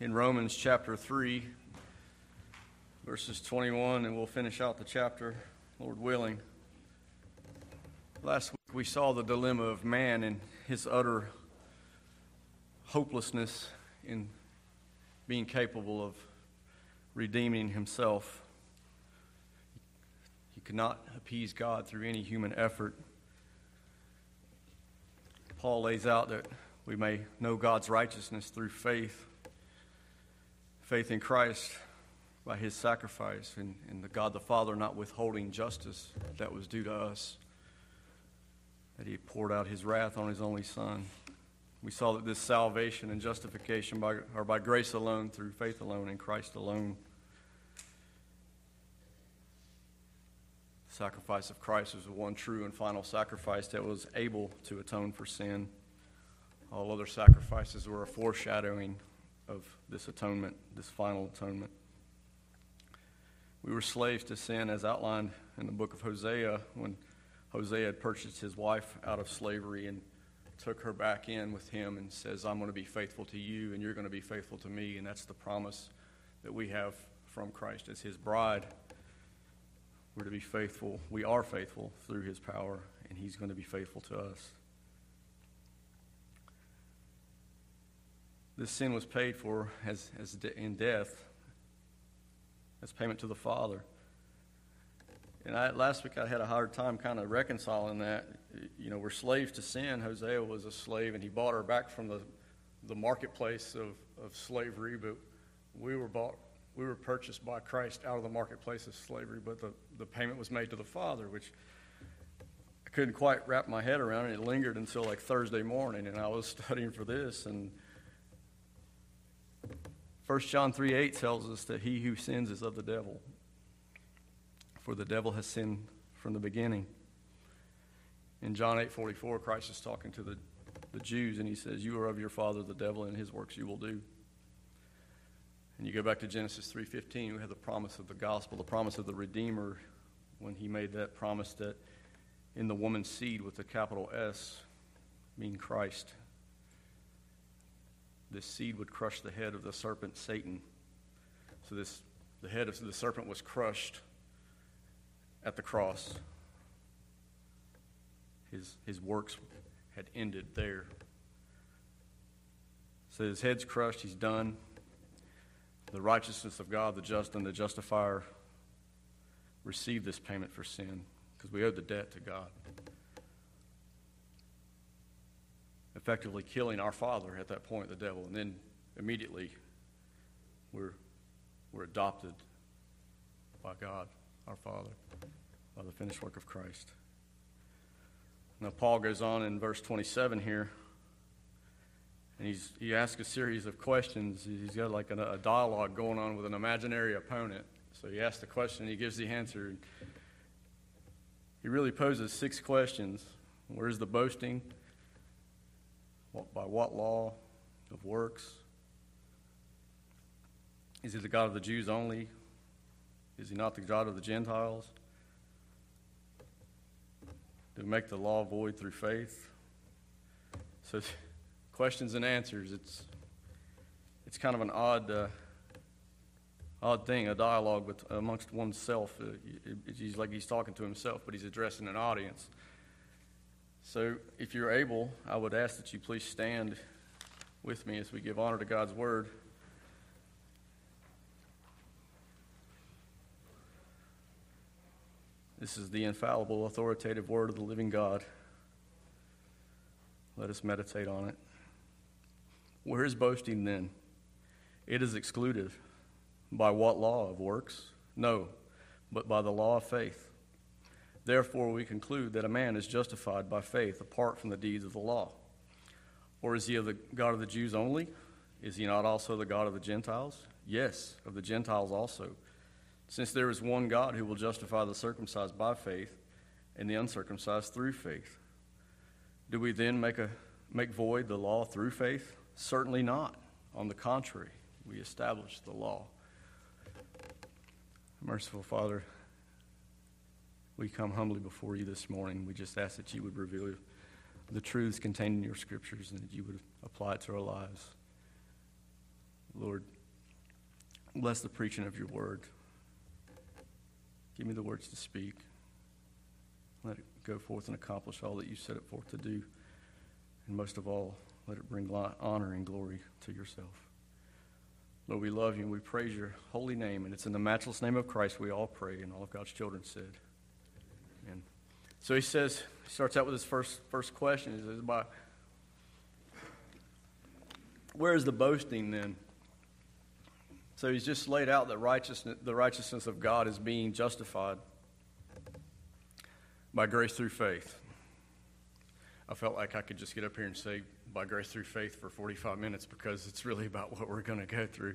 in Romans chapter 3, verses 21, and we'll finish out the chapter, Lord willing. Last week we saw the dilemma of man and his utter hopelessness in being capable of redeeming himself. He could not appease God through any human effort. Paul lays out that we may know God's righteousness through faith, faith in Christ by his sacrifice, and, and the God the Father not withholding justice that was due to us, that he poured out his wrath on his only Son. We saw that this salvation and justification by, are by grace alone, through faith alone, in Christ alone. The sacrifice of Christ was the one true and final sacrifice that was able to atone for sin. All other sacrifices were a foreshadowing of this atonement, this final atonement. We were slaves to sin as outlined in the book of Hosea when Hosea had purchased his wife out of slavery and took her back in with him and says, I'm going to be faithful to you and you're going to be faithful to me. And that's the promise that we have from Christ as his bride. We're to be faithful. We are faithful through his power, and he's going to be faithful to us. This sin was paid for as, as de- in death, as payment to the Father. And I, last week I had a hard time kind of reconciling that. You know, we're slaves to sin. Hosea was a slave, and he bought her back from the, the marketplace of, of slavery, but we were bought, we were purchased by Christ out of the marketplace of slavery, but the, the payment was made to the Father, which I couldn't quite wrap my head around, and it lingered until like Thursday morning, and I was studying for this, and 1 John 3 8 tells us that he who sins is of the devil, for the devil has sinned from the beginning. In John 8 44, Christ is talking to the, the Jews, and he says, You are of your father the devil, and his works you will do. And you go back to Genesis 3:15, we have the promise of the gospel, the promise of the Redeemer when he made that promise that in the woman's seed with the capital S, mean Christ, this seed would crush the head of the serpent Satan. So this the head of the serpent was crushed at the cross. His his works had ended there. So his head's crushed, he's done. The righteousness of God, the just and the justifier, received this payment for sin because we owe the debt to God. Effectively killing our father at that point, the devil, and then immediately we're, we're adopted by God, our Father, by the finished work of Christ. Now, Paul goes on in verse 27 here, and he's, he asks a series of questions. He's got like a, a dialogue going on with an imaginary opponent. So he asks the question, he gives the answer. He really poses six questions Where's the boasting? By what law of works? Is he the God of the Jews only? Is he not the God of the Gentiles? We make the law void through faith? So, questions and answers. It's it's kind of an odd uh, odd thing, a dialogue with amongst oneself. Uh, he's like he's talking to himself, but he's addressing an audience. So, if you're able, I would ask that you please stand with me as we give honor to God's word. This is the infallible, authoritative word of the living God. Let us meditate on it. Where is boasting then? It is excluded. By what law of works? No, but by the law of faith. Therefore, we conclude that a man is justified by faith apart from the deeds of the law. Or is he of the God of the Jews only? Is he not also the God of the Gentiles? Yes, of the Gentiles also. Since there is one God who will justify the circumcised by faith and the uncircumcised through faith. Do we then make, a, make void the law through faith? Certainly not. On the contrary, we establish the law. Merciful Father, we come humbly before you this morning. We just ask that you would reveal the truths contained in your scriptures and that you would apply it to our lives. Lord, bless the preaching of your word. Give me the words to speak. Let it go forth and accomplish all that you set it forth to do. And most of all, let it bring honor and glory to yourself. Lord, we love you and we praise your holy name. And it's in the matchless name of Christ we all pray, and all of God's children said. So he says, he starts out with his first, first question. He says, by, Where is the boasting then? So he's just laid out that righteousness, the righteousness of God is being justified by grace through faith. I felt like I could just get up here and say, by grace through faith for 45 minutes because it's really about what we're going to go through.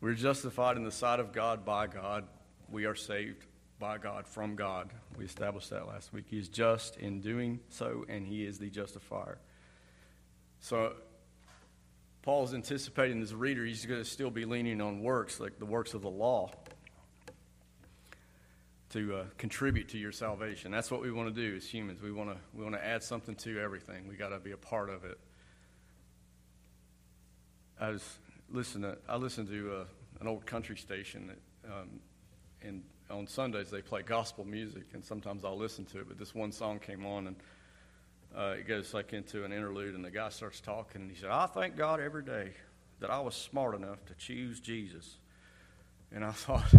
We're justified in the sight of God by God. We are saved by God from God. We established that last week. He is just in doing so, and He is the justifier. So, Paul's anticipating his reader, he's going to still be leaning on works, like the works of the law to uh, contribute to your salvation. That's what we want to do as humans. We want to we want to add something to everything. We got to be a part of it. I was listening to I listen to uh, an old country station that, um, and on Sundays they play gospel music, and sometimes I'll listen to it. But this one song came on, and uh, it goes like into an interlude, and the guy starts talking, and he said, "I thank God every day that I was smart enough to choose Jesus." And I thought,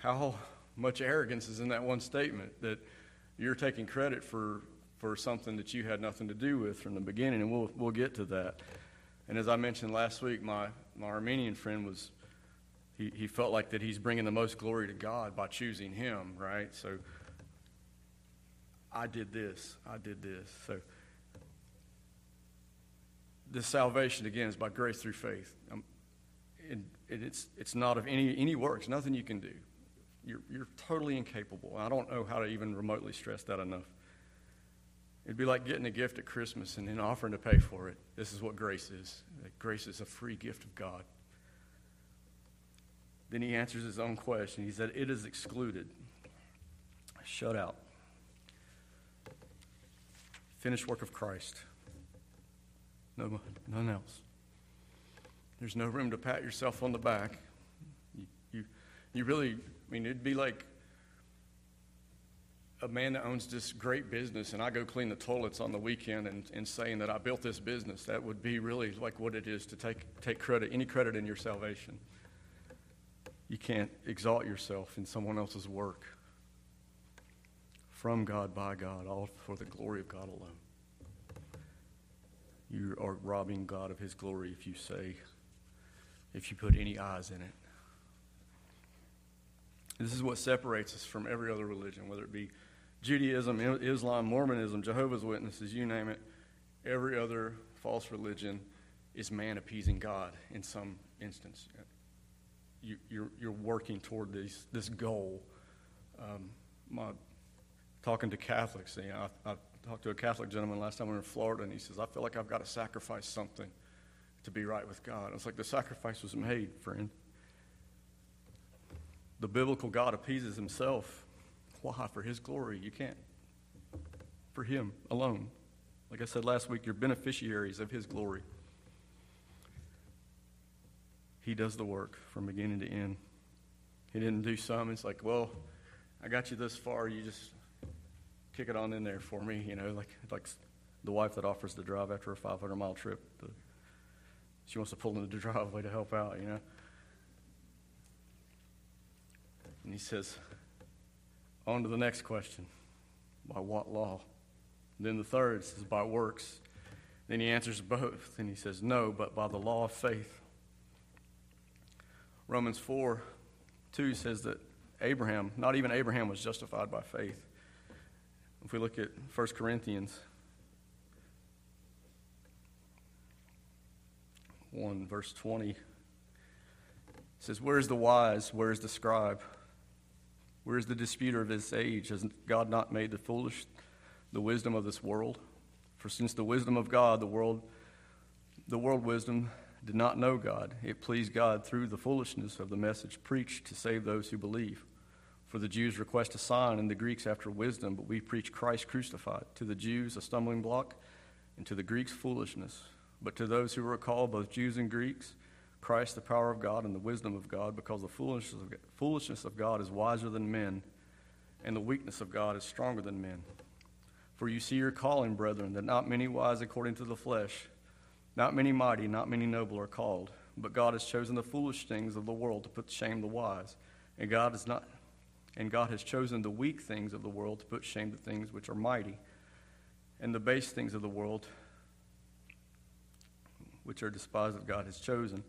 how much arrogance is in that one statement that you're taking credit for, for something that you had nothing to do with from the beginning, and we'll, we'll get to that. And as I mentioned last week, my, my Arminian friend was, he, he felt like that he's bringing the most glory to God by choosing him, right? So I did this, I did this. So this salvation, again, is by grace through faith. Um, and it's, it's not of any, any works, nothing you can do. You're, you're totally incapable. I don't know how to even remotely stress that enough. It'd be like getting a gift at Christmas and then offering to pay for it. This is what grace is. Grace is a free gift of God. Then he answers his own question. He said, It is excluded, shut out. Finished work of Christ. No, none else. There's no room to pat yourself on the back. You, you, you really I mean, it'd be like a man that owns this great business and I go clean the toilets on the weekend and, and saying that I built this business. That would be really like what it is to take, take credit, any credit in your salvation. You can't exalt yourself in someone else's work. From God, by God, all for the glory of God alone. You are robbing God of his glory if you say, if you put any eyes in it. This is what separates us from every other religion, whether it be Judaism, Islam, Mormonism, Jehovah's Witnesses, you name it. Every other false religion is man appeasing God in some instance. You, you're, you're working toward this, this goal. Um, my, talking to Catholics, you know, I, I talked to a Catholic gentleman last time we were in Florida, and he says, I feel like I've got to sacrifice something to be right with God. It's like the sacrifice was made, friend the biblical God appeases himself. Why? For his glory. You can't. For him alone. Like I said last week, you're beneficiaries of his glory. He does the work from beginning to end. He didn't do some. It's like, well, I got you this far. You just kick it on in there for me. You know, like like the wife that offers to drive after a 500 mile trip. The, she wants to pull into the driveway to help out. You know. And he says, on to the next question by what law? And then the third says, by works. Then he answers both, and he says, no, but by the law of faith. Romans 4 2 says that Abraham, not even Abraham, was justified by faith. If we look at 1 Corinthians 1, verse 20, it says, Where is the wise? Where is the scribe? Where is the disputer of this age? Has God not made the foolish the wisdom of this world? For since the wisdom of God, the world, the world wisdom did not know God, it pleased God through the foolishness of the message preached to save those who believe. For the Jews request a sign, and the Greeks after wisdom, but we preach Christ crucified. To the Jews, a stumbling block, and to the Greeks, foolishness. But to those who are called, both Jews and Greeks, Christ, the power of God and the wisdom of God, because the foolishness of, foolishness of God is wiser than men, and the weakness of God is stronger than men. For you see your calling, brethren, that not many wise according to the flesh, not many mighty, not many noble are called. But God has chosen the foolish things of the world to put to shame the wise, and God not, and God has chosen the weak things of the world to put to shame the things which are mighty, and the base things of the world which are despised of God has chosen,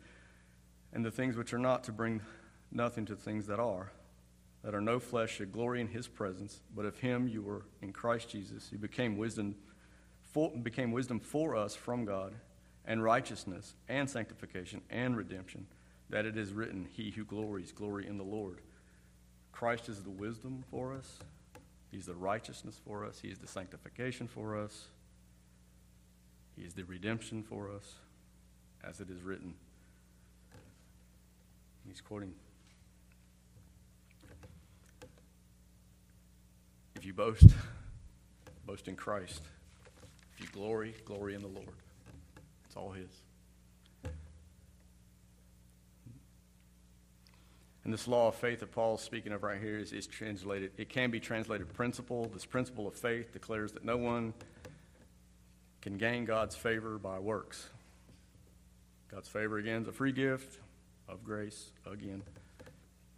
and the things which are not to bring nothing to things that are, that are no flesh should glory in his presence, but of him you were in Christ Jesus, who became wisdom became wisdom for us from God, and righteousness, and sanctification, and redemption, that it is written, He who glories, glory in the Lord. Christ is the wisdom for us, He's the righteousness for us, He is the sanctification for us, He is the redemption for us as it is written. He's quoting. If you boast, boast in Christ. If you glory, glory in the Lord. All His. And this law of faith that Paul's speaking of right here is, is translated, it can be translated principle. This principle of faith declares that no one can gain God's favor by works. God's favor, again, is a free gift of grace, again,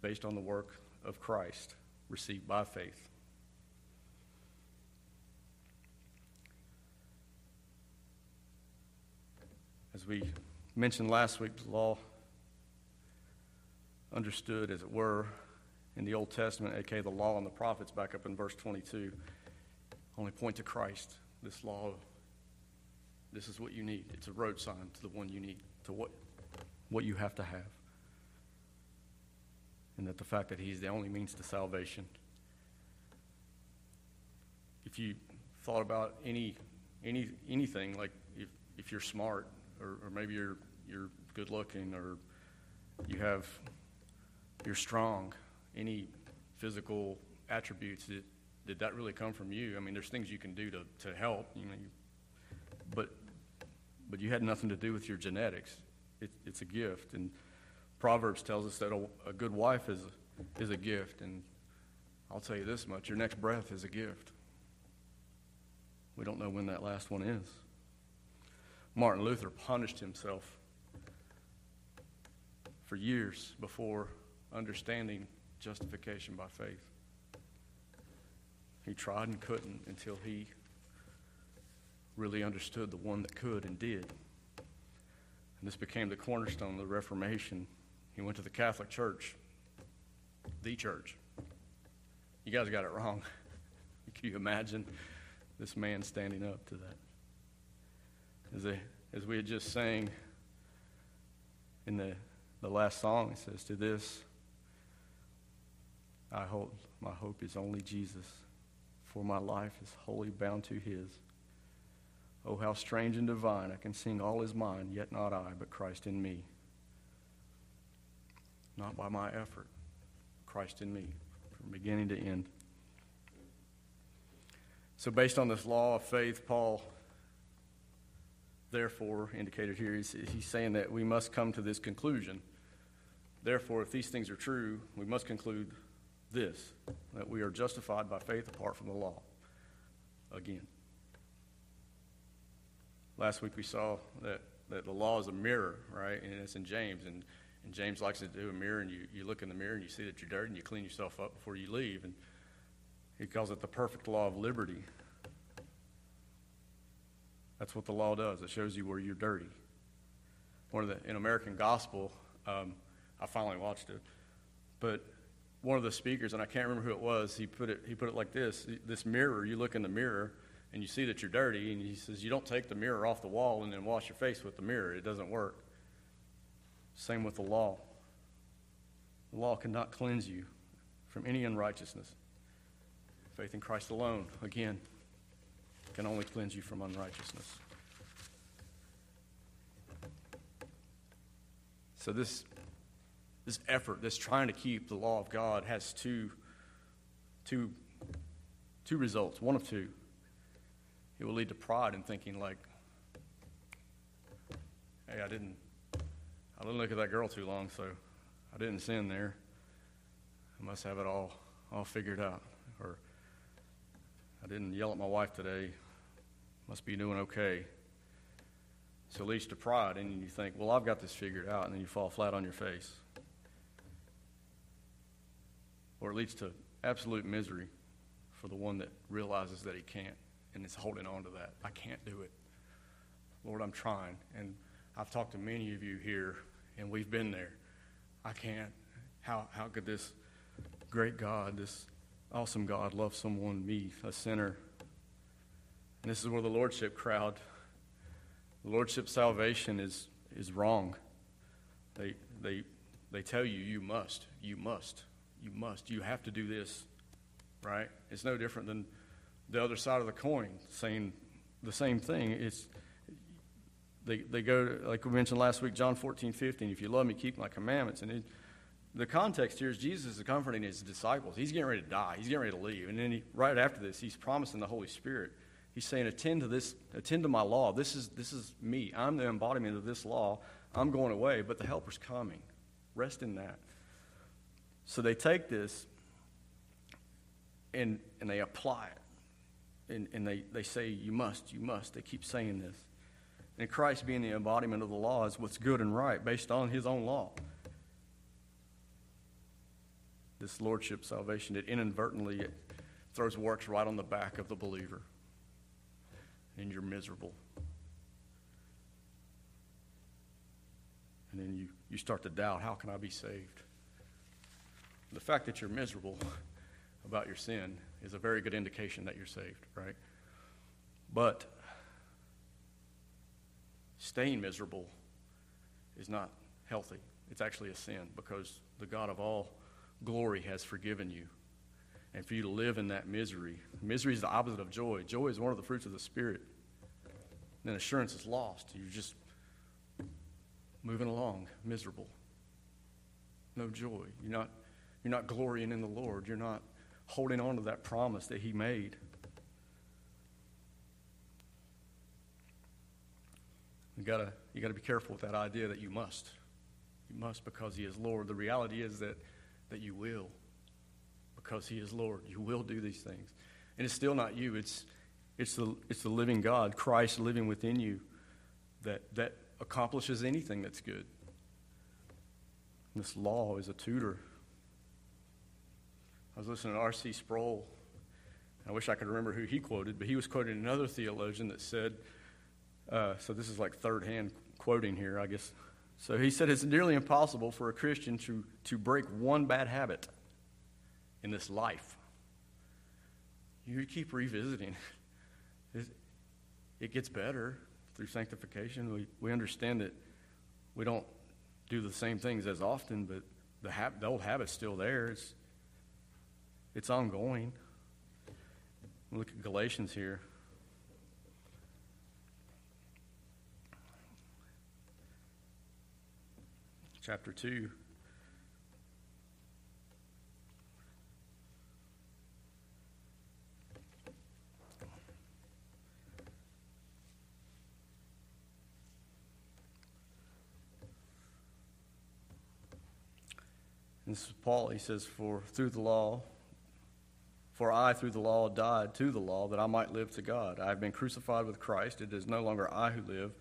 based on the work of Christ, received by faith. As we mentioned last week, the law understood, as it were, in the Old Testament, aka the law and the prophets, back up in verse 22, only point to Christ. This law, this is what you need. It's a road sign to the one you need to what, what you have to have. And that the fact that He's the only means to salvation. If you thought about any, any, anything, like if, if you're smart, or, or maybe you're, you're good looking, or you have, you're strong, any physical attributes, that, did that really come from you? I mean, there's things you can do to, to help, you know, you, but but you had nothing to do with your genetics. It, it's a gift. And Proverbs tells us that a, a good wife is, is a gift. And I'll tell you this much your next breath is a gift. We don't know when that last one is. Martin Luther punished himself for years before understanding justification by faith. He tried and couldn't until he really understood the one that could and did. And this became the cornerstone of the Reformation. He went to the Catholic Church, the church. You guys got it wrong. Can you imagine this man standing up to that? As, as we had just sang in the, the last song, it says, To this, I hope, my hope is only Jesus, for my life is wholly bound to his. Oh, how strange and divine. I can sing all is mine, yet not I, but Christ in me. Not by my effort, Christ in me, from beginning to end. So, based on this law of faith, Paul, therefore, indicated here, he's, he's saying that we must come to this conclusion. Therefore, if these things are true, we must conclude this that we are justified by faith apart from the law. Again. Last week we saw that, that the law is a mirror, right? And it's in James. And, and James likes to do a mirror, and you, you look in the mirror and you see that you're dirty, and you clean yourself up before you leave. And he calls it the perfect law of liberty. That's what the law does. It shows you where you're dirty. One of the in American Gospel, um, I finally watched it, but one of the speakers, and I can't remember who it was, he put it he put it like this: this mirror, you look in the mirror, and you see that you're dirty, and he says, You don't take the mirror off the wall and then wash your face with the mirror. It doesn't work. Same with the law. The law cannot cleanse you from any unrighteousness. Faith in Christ alone, again, can only cleanse you from unrighteousness. So, this, this effort, this trying to keep the law of God, has two, two, two results. One of two. It will lead to pride and thinking like, hey, I didn't, I didn't look at that girl too long, so I didn't sin there. I must have it all, all figured out. Or I didn't yell at my wife today. Must be doing okay. So it leads to pride, and you think, well, I've got this figured out, and then you fall flat on your face. Or it leads to absolute misery for the one that realizes that he can't and is holding on to that. I can't do it. Lord, I'm trying. And I've talked to many of you here, and we've been there. I can't. How, how could this great God, this awesome God, love someone, me, a sinner? And this is where the Lordship crowd, the Lordship salvation is, is wrong. They, they, they tell you, you must, you must, you must, you have to do this, right? It's no different than the other side of the coin saying the same thing. It's, they, they go, like we mentioned last week, John 14, 15, if you love me, keep my commandments. And it, the context here is Jesus is comforting his disciples. He's getting ready to die. He's getting ready to leave. And then he, right after this, he's promising the Holy Spirit. He's saying, attend to this, attend to my law. This is, this is me. I'm the embodiment of this law. I'm going away, but the helper's coming. Rest in that. So they take this and, and they apply it. And, and they, they say, You must, you must. They keep saying this. And Christ being the embodiment of the law is what's good and right based on his own law. This lordship salvation, it inadvertently it throws works right on the back of the believer. And you're miserable. And then you, you start to doubt how can I be saved? The fact that you're miserable about your sin is a very good indication that you're saved, right? But staying miserable is not healthy. It's actually a sin because the God of all glory has forgiven you. And for you to live in that misery, misery is the opposite of joy. Joy is one of the fruits of the Spirit. Then assurance is lost. You're just moving along, miserable. No joy. You're not, you're not glorying in the Lord. You're not holding on to that promise that He made. You gotta, you gotta be careful with that idea that you must. You must because He is Lord. The reality is that, that you will because He is Lord. You will do these things. And it's still not you, it's, it's, the, it's the living God, Christ living within you, that, that accomplishes anything that's good. This law is a tutor. I was listening to R.C. Sproul. I wish I could remember who he quoted, but he was quoting another theologian that said, uh, so this is like third hand quoting here, I guess. So he said it's nearly impossible for a Christian to, to break one bad habit in this life. You keep revisiting. It gets better through sanctification. We, we understand that we don't do the same things as often, but the, hab- the old habit's still there. It's, it's ongoing. Look at Galatians here. Chapter 2. This is Paul. He says, For through the law, for I through the law died to the law that I might live to God. I have been crucified with Christ. It is no longer I who live,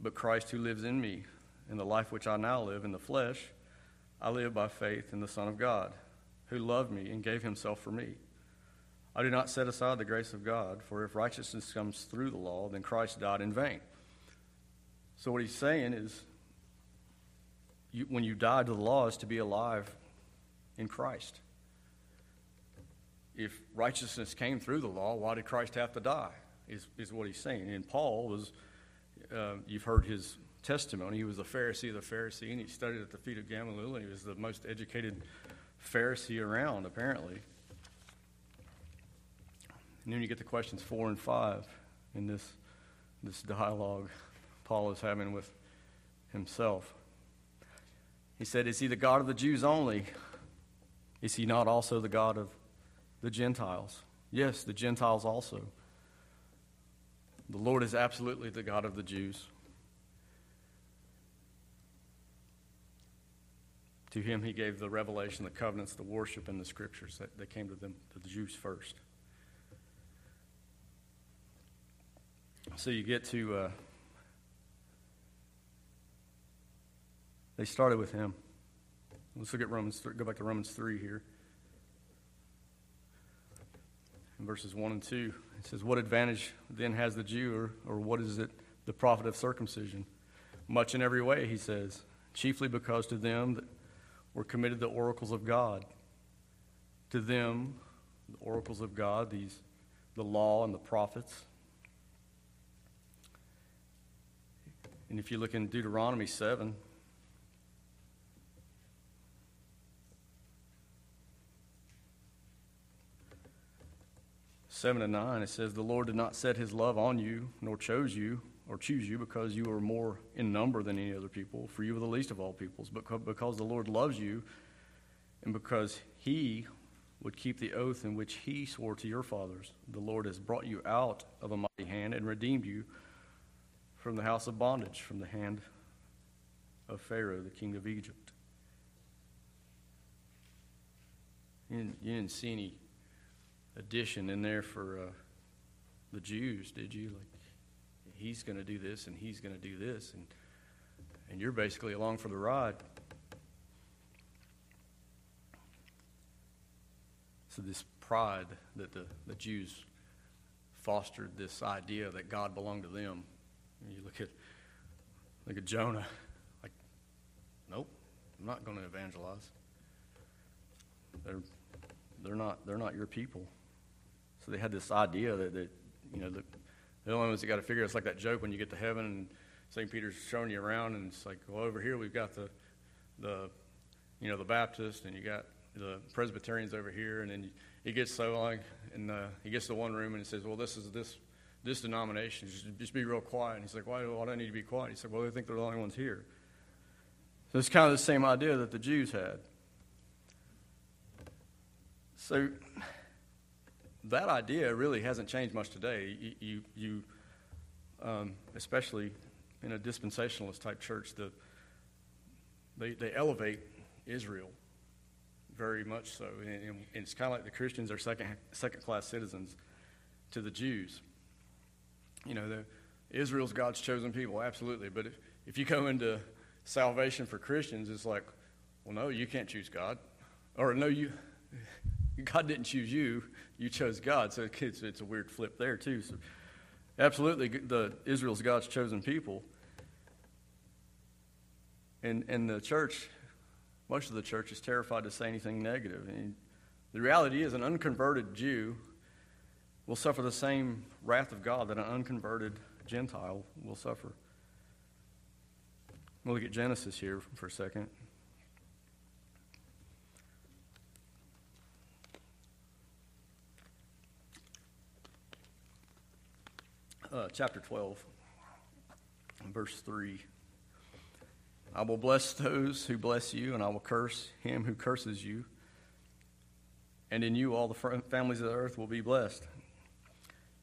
but Christ who lives in me. In the life which I now live in the flesh, I live by faith in the Son of God, who loved me and gave himself for me. I do not set aside the grace of God, for if righteousness comes through the law, then Christ died in vain. So, what he's saying is, you, when you die to the law, is to be alive in Christ. If righteousness came through the law, why did Christ have to die? Is, is what he's saying. And Paul was, uh, you've heard his testimony. He was a Pharisee of the Pharisee, and he studied at the feet of Gamaliel, and he was the most educated Pharisee around, apparently. And then you get to questions four and five in this, this dialogue Paul is having with himself. He said, Is he the God of the Jews only? Is he not also the God of the Gentiles? Yes, the Gentiles also. The Lord is absolutely the God of the Jews. To him he gave the revelation, the covenants, the worship, and the scriptures that, that came to them, to the Jews first. So you get to, uh, they started with him. Let's look at Romans, 3, go back to Romans 3 here. In verses 1 and 2, it says, What advantage then has the Jew, or, or what is it the profit of circumcision? Much in every way, he says, chiefly because to them that were committed the oracles of God. To them, the oracles of God, these, the law and the prophets. And if you look in Deuteronomy 7, Seven and nine, it says, The Lord did not set his love on you, nor chose you, or choose you because you are more in number than any other people, for you are the least of all peoples, but because the Lord loves you and because he would keep the oath in which he swore to your fathers. The Lord has brought you out of a mighty hand and redeemed you from the house of bondage, from the hand of Pharaoh, the king of Egypt. You didn't, you didn't see any addition in there for uh, the Jews, did you? Like, he's going to do this and he's going to do this, and, and you're basically along for the ride. So, this pride that the, the Jews fostered, this idea that God belonged to them. And You look at, look at Jonah, like, nope, I'm not going to evangelize. They're, they're, not, they're not your people. So they had this idea that, that you know, the, the only ones that got to figure it's like that joke when you get to heaven and St. Peter's showing you around, and it's like, well, over here we've got the, the, you know, the Baptist, and you got the Presbyterians over here, and then he gets so like, and uh, he gets to one room and he says, well, this is this this denomination. Just, just be real quiet. And he's like, why, why do I need to be quiet? He said, well, they think they're the only ones here. So it's kind of the same idea that the Jews had. So that idea really hasn't changed much today. You, you, um, especially in a dispensationalist type church, the, they, they elevate Israel very much so. And, and it's kind of like the Christians are second, second class citizens to the Jews. You know, the, Israel's God's chosen people, absolutely. But if, if you go into salvation for Christians, it's like, well, no, you can't choose God. Or no, you God didn't choose you, you chose God. So it's, it's a weird flip there, too. So absolutely, the Israel's God's chosen people. And, and the church, most of the church is terrified to say anything negative. And the reality is, an unconverted Jew will suffer the same wrath of God that an unconverted Gentile will suffer. We'll look at Genesis here for a second. Uh, chapter 12, verse 3. I will bless those who bless you, and I will curse him who curses you. And in you, all the families of the earth will be blessed.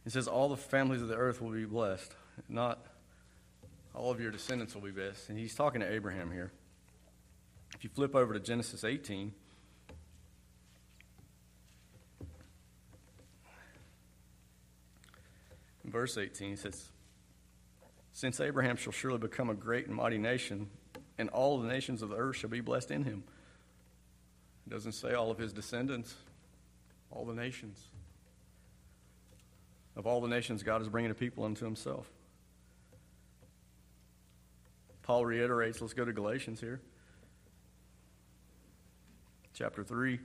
It says, All the families of the earth will be blessed, not all of your descendants will be blessed. And he's talking to Abraham here. If you flip over to Genesis 18, verse 18 says, Since Abraham shall surely become a great and mighty nation, and all the nations of the earth shall be blessed in him. It doesn't say all of his descendants, all the nations. Of all the nations, God is bringing a people unto himself. Paul reiterates, let's go to Galatians here. Chapter 3.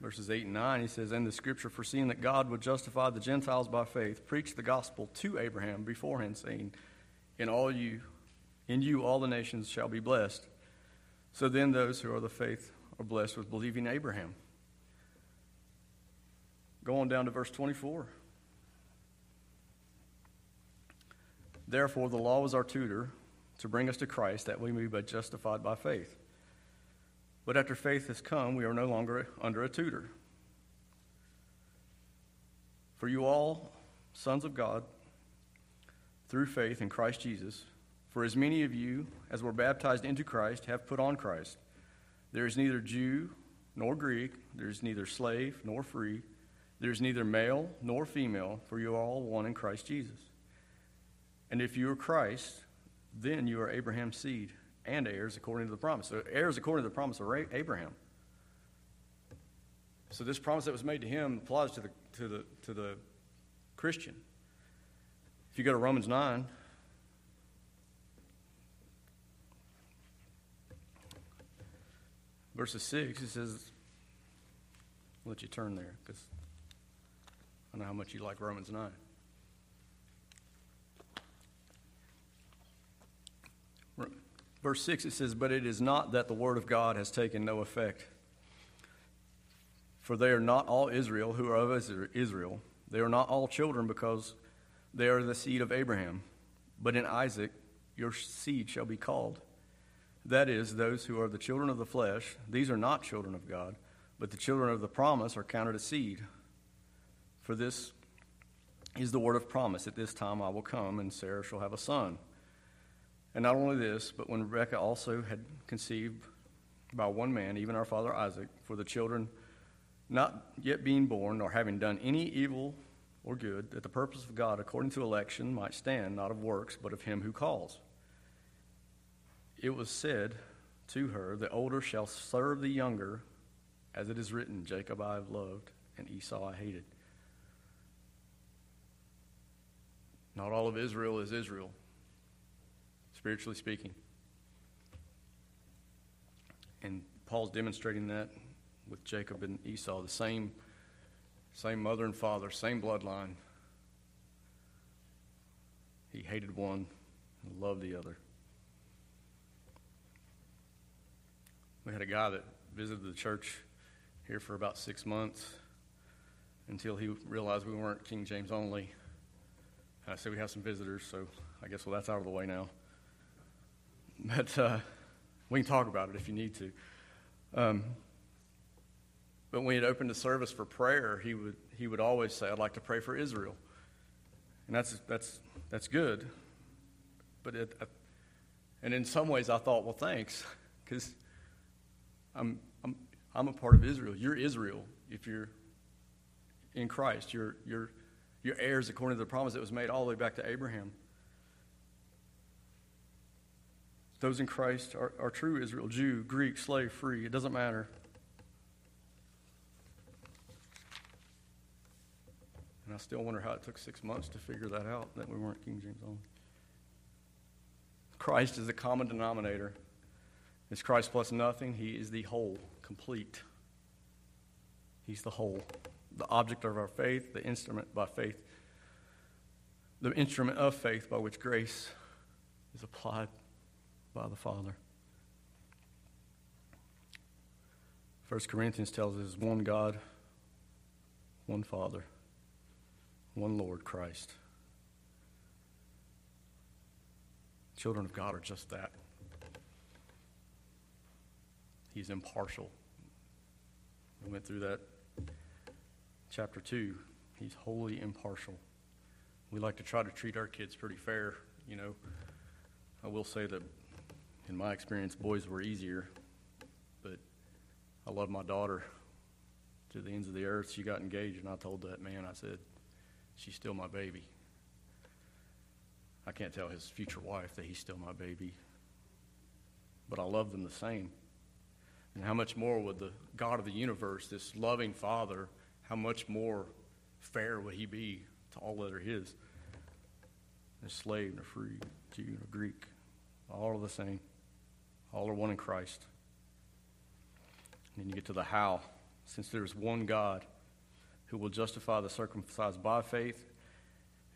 Verses 8 and 9, he says, And the scripture, foreseeing that God would justify the Gentiles by faith, preached the gospel to Abraham beforehand, saying, In all you, in you all the nations shall be blessed. So then those who are the faith are blessed with believing Abraham. Go on down to verse 24. Therefore, the law was our tutor to bring us to Christ that we may be justified by faith. But after faith has come, we are no longer under a tutor. For you all, sons of God, through faith in Christ Jesus, For as many of you as were baptized into Christ have put on Christ. There is neither Jew nor Greek, there is neither slave nor free, there is neither male nor female, for you are all one in Christ Jesus. And if you are Christ, then you are Abraham's seed and heirs according to the promise. So heirs according to the promise of Abraham. So this promise that was made to him applies to the, to the, to the Christian. If you go to Romans 9, verses 6, it says, I'll let you turn there because I know how much you like Romans 9. Verse 6, it says, But it is not that the word of God has taken no effect. For they are not all Israel who are of Israel. They are not all children because they are the seed of Abraham. But in Isaac your seed shall be called. That is, those who are the children of the flesh, these are not children of God, but the children of the promise are counted as seed. For this is the word of promise At this time I will come, and Sarah shall have a son. And not only this, but when Rebekah also had conceived by one man, even our father Isaac, for the children not yet being born, nor having done any evil or good, that the purpose of God according to election might stand, not of works, but of him who calls it was said to her, The older shall serve the younger, as it is written, Jacob I have loved, and Esau I hated. Not all of Israel is Israel, spiritually speaking. And Paul's demonstrating that with Jacob and Esau, the same, same mother and father, same bloodline. He hated one and loved the other. We had a guy that visited the church here for about six months until he realized we weren't King James only. And I said, We have some visitors, so I guess well, that's out of the way now. But uh, we can talk about it if you need to. Um, but when he'd opened the service for prayer, he would, he would always say, I'd like to pray for Israel. And that's, that's, that's good. But it, and in some ways, I thought, well, thanks, because I'm, I'm, I'm a part of Israel. You're Israel if you're in Christ. You're, you're, you're heirs according to the promise that was made all the way back to Abraham. Those in Christ are, are true Israel Jew, Greek, slave, free. It doesn't matter. And I still wonder how it took six months to figure that out, that we weren't King James only. Christ is the common denominator. It's Christ plus nothing? He is the whole, complete. He's the whole, the object of our faith, the instrument by faith, the instrument of faith by which grace is applied by the Father. First Corinthians tells us one God, one Father, one Lord Christ. Children of God are just that. He's impartial. We went through that chapter 2. He's wholly impartial. We like to try to treat our kids pretty fair, you know. I will say that in my experience, boys were easier, but I love my daughter to the ends of the earth. She got engaged, and I told that man, I said, she's still my baby. I can't tell his future wife that he's still my baby, but I love them the same. And how much more would the God of the universe, this loving Father, how much more fair would he be to all that are his? A slave and a free, Jew and a Greek, all the same. All are one in Christ. And then you get to the how. Since there is one God who will justify the circumcised by faith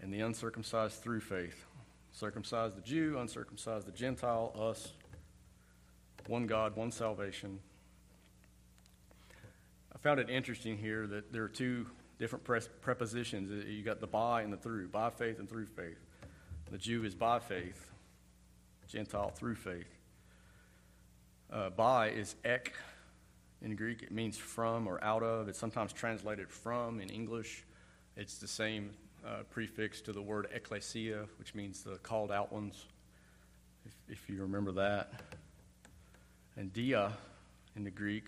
and the uncircumcised through faith. Circumcised the Jew, uncircumcised the Gentile, us. One God, one salvation, I found it interesting here that there are two different prepositions. Uh, you got the by and the through, by faith and through faith. The Jew is by faith, Gentile through faith. Uh, by is ek in Greek. It means from or out of. It's sometimes translated from in English. It's the same uh, prefix to the word ecclesia, which means the called out ones. if you remember that. And dia in the Greek,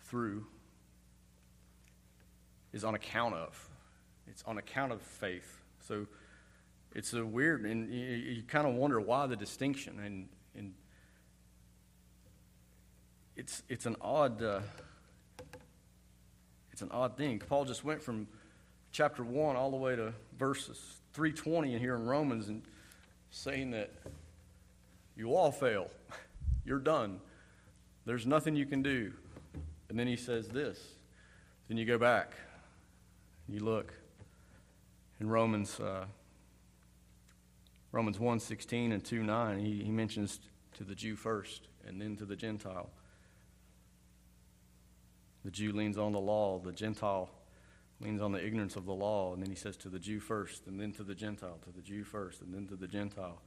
through, is on account of. It's on account of faith. So it's a weird, and you, you kind of wonder why the distinction. And, and it's, it's an odd. Uh, it's an odd thing. Paul just went from chapter 1 all the way to verses 320 in here in Romans and saying that you all fail. You're done. There's nothing you can do. And then he says this. Then you go back. You look in Romans uh, Romans 1 16 and 2 9, he, he mentions to the Jew first and then to the Gentile. The Jew leans on the law, the Gentile leans on the ignorance of the law, and then he says to the Jew first, and then to the Gentile, to the Jew first, and then to the Gentile.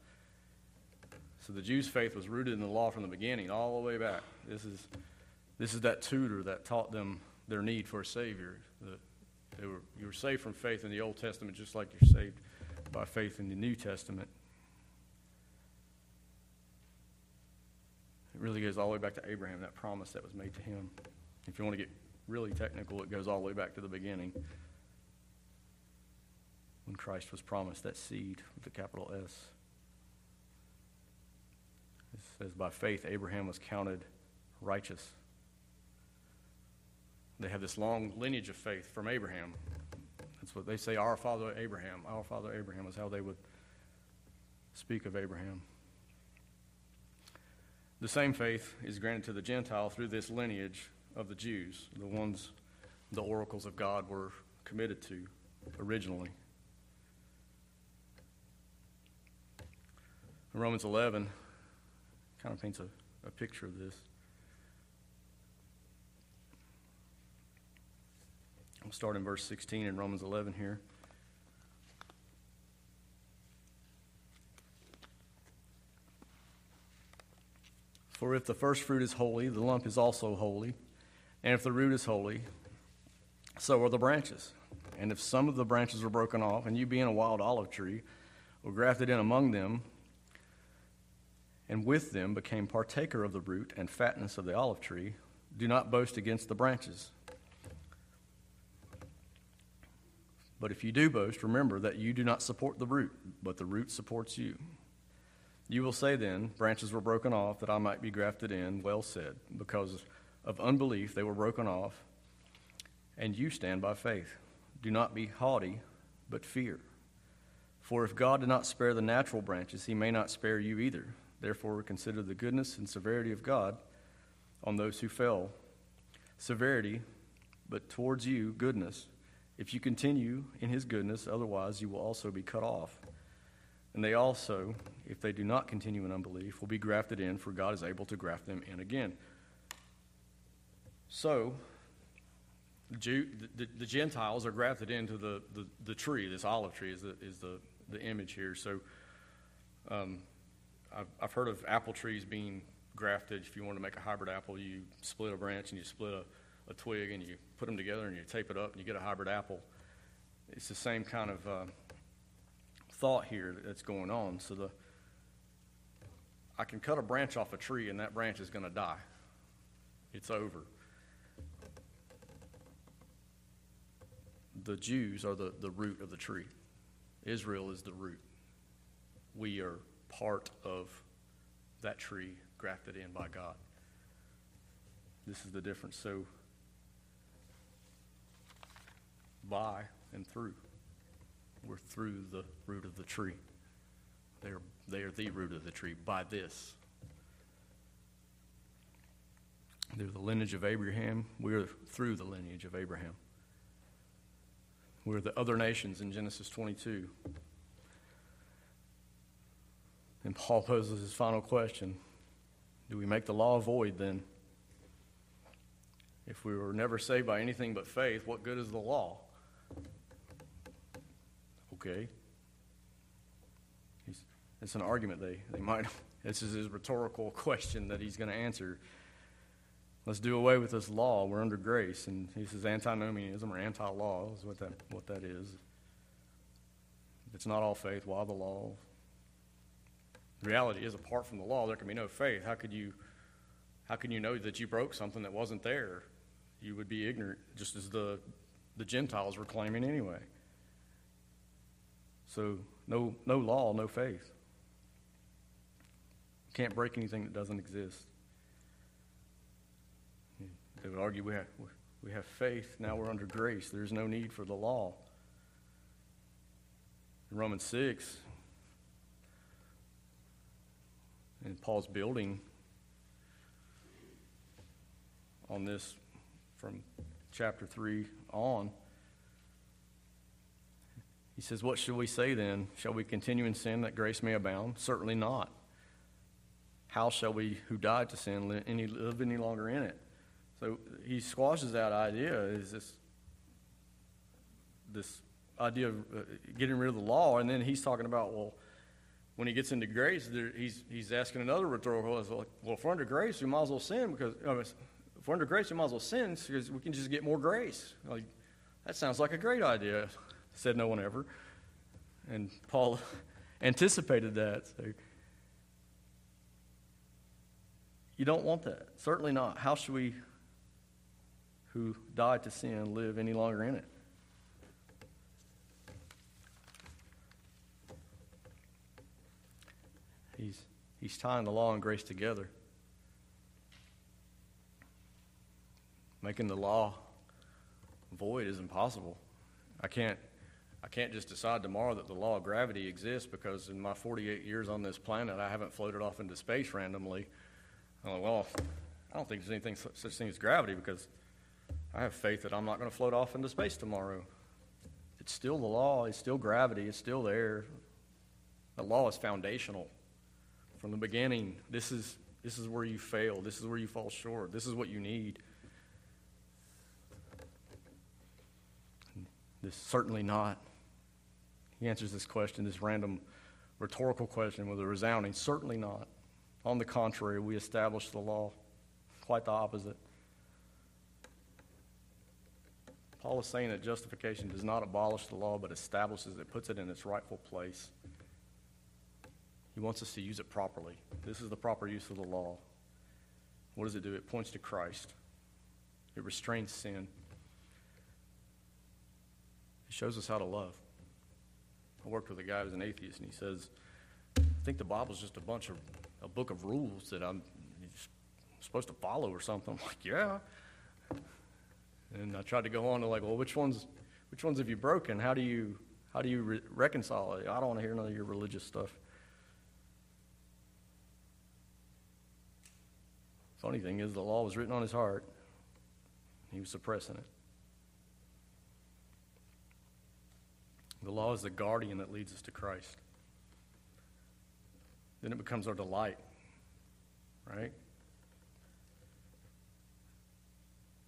So the Jew's faith was rooted in the law from the beginning, all the way back. This is, this is that tutor that taught them their need for a Savior. The, they were, you were saved from faith in the Old Testament just like you're saved by faith in the New Testament. It really goes all the way back to Abraham, that promise that was made to him. If you want to get really technical, it goes all the way back to the beginning when Christ was promised that seed with a capital S. It says, by faith, Abraham was counted righteous. They have this long lineage of faith from Abraham. That's what they say, our father Abraham. Our father Abraham is how they would speak of Abraham. The same faith is granted to the Gentile through this lineage of the Jews, the ones the oracles of God were committed to originally. Romans 11 kind of paints a, a picture of this. I'll start in verse 16 in Romans 11 here. For if the first fruit is holy, the lump is also holy. And if the root is holy, so are the branches. And if some of the branches are broken off, and you being a wild olive tree, were grafted in among them, and with them became partaker of the root and fatness of the olive tree, do not boast against the branches. But if you do boast, remember that you do not support the root, but the root supports you. You will say then, Branches were broken off that I might be grafted in. Well said, because of unbelief they were broken off, and you stand by faith. Do not be haughty, but fear. For if God did not spare the natural branches, he may not spare you either. Therefore, consider the goodness and severity of God on those who fell. Severity, but towards you, goodness. If you continue in his goodness, otherwise you will also be cut off. And they also, if they do not continue in unbelief, will be grafted in, for God is able to graft them in again. So, Jew, the, the, Gentiles are grafted into the, the, the, tree. This olive tree is the, is the, the image here. So, um, I've, I've heard of apple trees being grafted. If you want to make a hybrid apple, you split a branch and you split a, a twig and you put them together and you tape it up and you get a hybrid apple. It's the same kind of uh, thought here that's going on. So the I can cut a branch off a tree and that branch is going to die. It's over. The Jews are the, the root of the tree. Israel is the root. We are part of that tree grafted in by God. This is the difference. So, by and through. We're through the root of the tree. They are, they are the root of the tree by this. They're the lineage of Abraham. We're through the lineage of Abraham. We're the other nations in Genesis 22. And Paul poses his final question Do we make the law void then? If we were never saved by anything but faith, what good is the law? Okay. It's an argument they, they might. This is his rhetorical question that he's going to answer. Let's do away with this law. We're under grace. And he says antinomianism or anti law is what that, what that is. It's not all faith, why the law? The reality is, apart from the law, there can be no faith. How could you, how can you know that you broke something that wasn't there? You would be ignorant, just as the, the Gentiles were claiming anyway. So, no, no law, no faith. You can't break anything that doesn't exist. They would argue we have, we have faith, now we're under grace. There's no need for the law. In Romans 6, in Paul's building on this from chapter 3 on, he says, What shall we say then? Shall we continue in sin that grace may abound? Certainly not. How shall we who died to sin live any, live any longer in it? So he squashes that idea is this, this idea of uh, getting rid of the law, and then he's talking about, well, when he gets into grace, there, he's, he's asking another rhetorical, well, if we're under grace, we might as well sin because if we're under grace, we might as well sin because we can just get more grace. Like, that sounds like a great idea, said no one ever. And Paul anticipated that. So you don't want that. Certainly not. How should we who died to sin live any longer in it. He's, he's tying the law and grace together, making the law void is impossible. I can't, I can't just decide tomorrow that the law of gravity exists because in my 48 years on this planet, I haven't floated off into space randomly. I'm like, well, I don't think there's anything such thing as gravity because I have faith that I'm not going to float off into space tomorrow. It's still the law, it's still gravity, it's still there. The law is foundational. From the beginning, this is, this is where you fail, this is where you fall short, this is what you need. This certainly not. He answers this question, this random rhetorical question, with a resounding certainly not. On the contrary, we establish the law. Quite the opposite. Paul is saying that justification does not abolish the law, but establishes it, puts it in its rightful place. He wants us to use it properly. This is the proper use of the law. What does it do? It points to Christ, it restrains sin, it shows us how to love. I worked with a guy who's an atheist, and he says, I think the Bible's just a bunch of, a book of rules that I'm supposed to follow or something. I'm like, yeah. And I tried to go on to like, well, which ones, which ones have you broken? How do you, how do you re- reconcile it? I don't want to hear none of your religious stuff. Funny thing is, the law was written on his heart. He was suppressing it. The law is the guardian that leads us to Christ. Then it becomes our delight, right?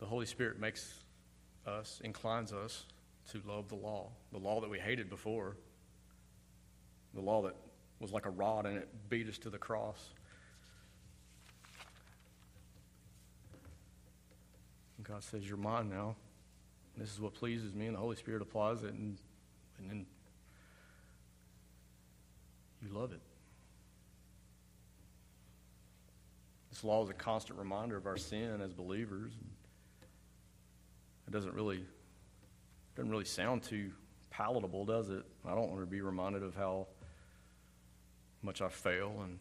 The Holy Spirit makes us, inclines us to love the law, the law that we hated before, the law that was like a rod and it beat us to the cross. And God says, You're mine now. This is what pleases me, and the Holy Spirit applies it, and, and then you love it. This law is a constant reminder of our sin as believers. It doesn't really doesn't really sound too palatable, does it? I don't want to be reminded of how much I fail and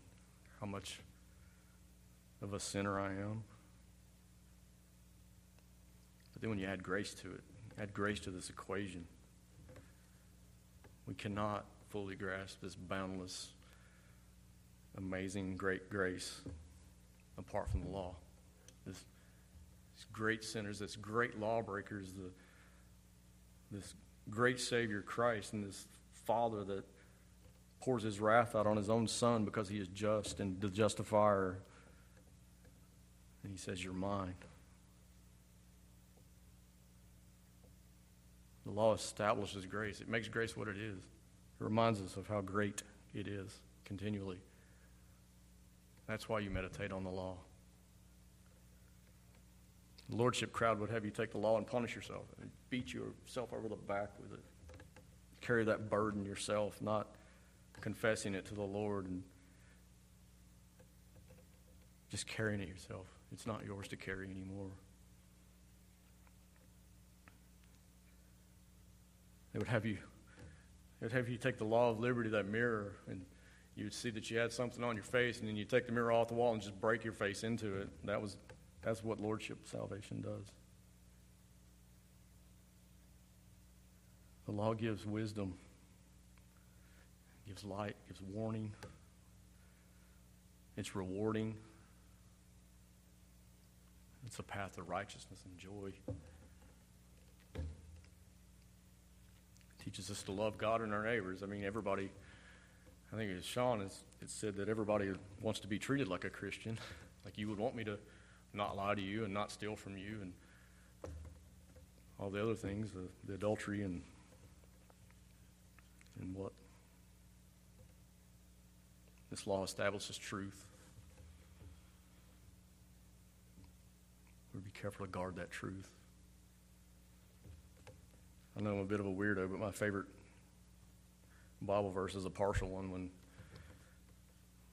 how much of a sinner I am. But then when you add grace to it, add grace to this equation, we cannot fully grasp this boundless, amazing, great grace apart from the law. This great sinners, this great lawbreakers, the, this great Savior Christ, and this Father that pours his wrath out on his own Son because he is just and the justifier. And he says, You're mine. The law establishes grace. It makes grace what it is. It reminds us of how great it is continually. That's why you meditate on the law. The lordship crowd would have you take the law and punish yourself and beat yourself over the back with it. Carry that burden yourself, not confessing it to the Lord and just carrying it yourself. It's not yours to carry anymore. They would have you it would have you take the law of liberty, that mirror, and you would see that you had something on your face, and then you take the mirror off the wall and just break your face into it. That was that's what lordship salvation does. The law gives wisdom, gives light, gives warning. It's rewarding. It's a path of righteousness and joy. teaches us to love God and our neighbors. I mean, everybody, I think as Sean has it said that everybody wants to be treated like a Christian. Like you would want me to not lie to you and not steal from you and all the other things, the, the adultery and and what this law establishes truth. We be careful to guard that truth. I know I'm a bit of a weirdo, but my favorite Bible verse is a partial one when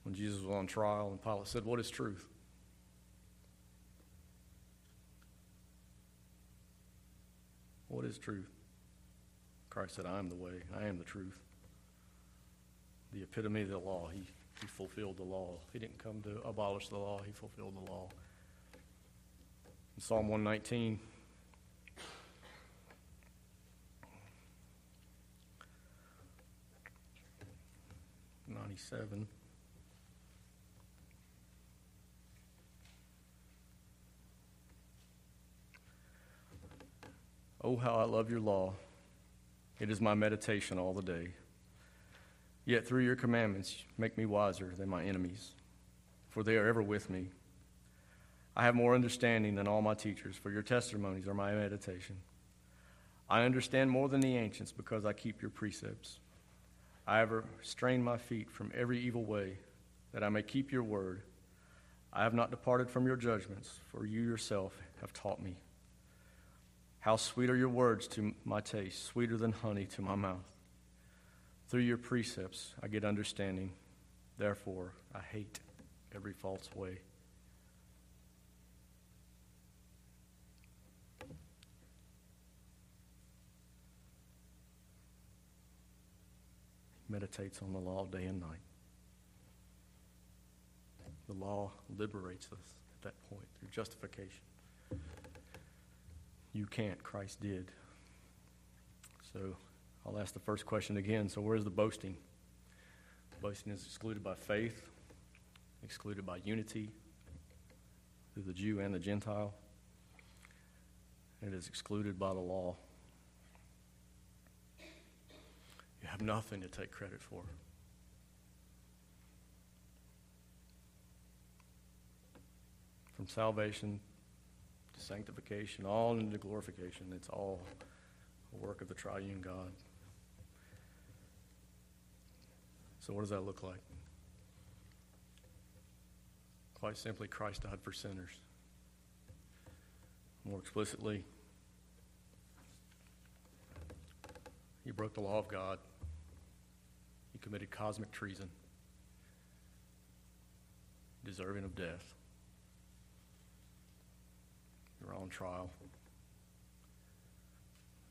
when Jesus was on trial and Pilate said, What is truth? What is truth? Christ said, I am the way, I am the truth. The epitome of the law. He, he fulfilled the law. He didn't come to abolish the law, he fulfilled the law. In Psalm 119, 97. Oh, how I love your law. It is my meditation all the day. Yet through your commandments, make me wiser than my enemies, for they are ever with me. I have more understanding than all my teachers, for your testimonies are my meditation. I understand more than the ancients because I keep your precepts. I have restrained my feet from every evil way, that I may keep your word. I have not departed from your judgments, for you yourself have taught me. How sweet are your words to my taste, sweeter than honey to my mouth. Through your precepts I get understanding. Therefore, I hate every false way. meditates on the law day and night. The law liberates us at that point through justification. You can't, Christ did. So I'll ask the first question again. So, where's the boasting? Boasting is excluded by faith, excluded by unity through the Jew and the Gentile, it is excluded by the law. You have nothing to take credit for. From salvation sanctification, all into glorification, it's all a work of the triune God. So, what does that look like? Quite simply, Christ died for sinners. More explicitly, he broke the law of God he committed cosmic treason, deserving of death. You're on trial.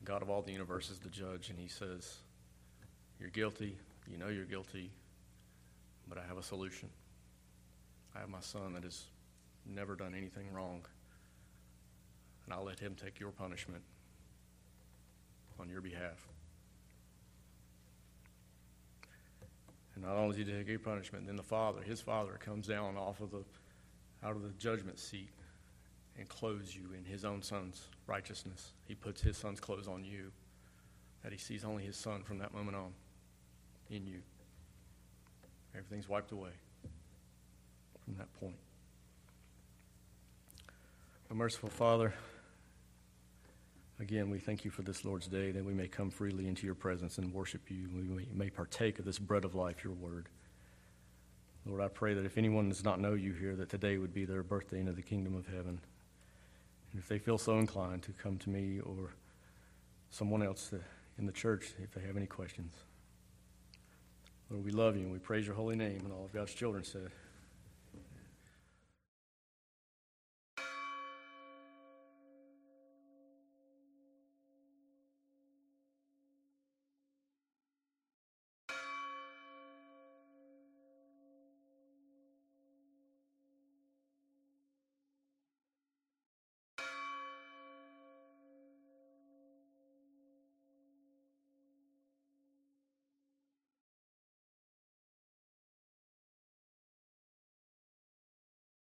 God of all the universe is the judge, and he says, You're guilty. You know you're guilty, but I have a solution. I have my son that has never done anything wrong, and I'll let him take your punishment on your behalf. And not only did he take your punishment, then the father, his father, comes down off of the out of the judgment seat and clothes you in his own son's righteousness. He puts his son's clothes on you, that he sees only his son from that moment on in you. Everything's wiped away from that point. Merciful Father, Again, we thank you for this Lord's Day that we may come freely into your presence and worship you. We may partake of this bread of life, your word. Lord, I pray that if anyone does not know you here, that today would be their birthday into the kingdom of heaven. And if they feel so inclined to come to me or someone else in the church if they have any questions. Lord, we love you and we praise your holy name. And all of God's children said,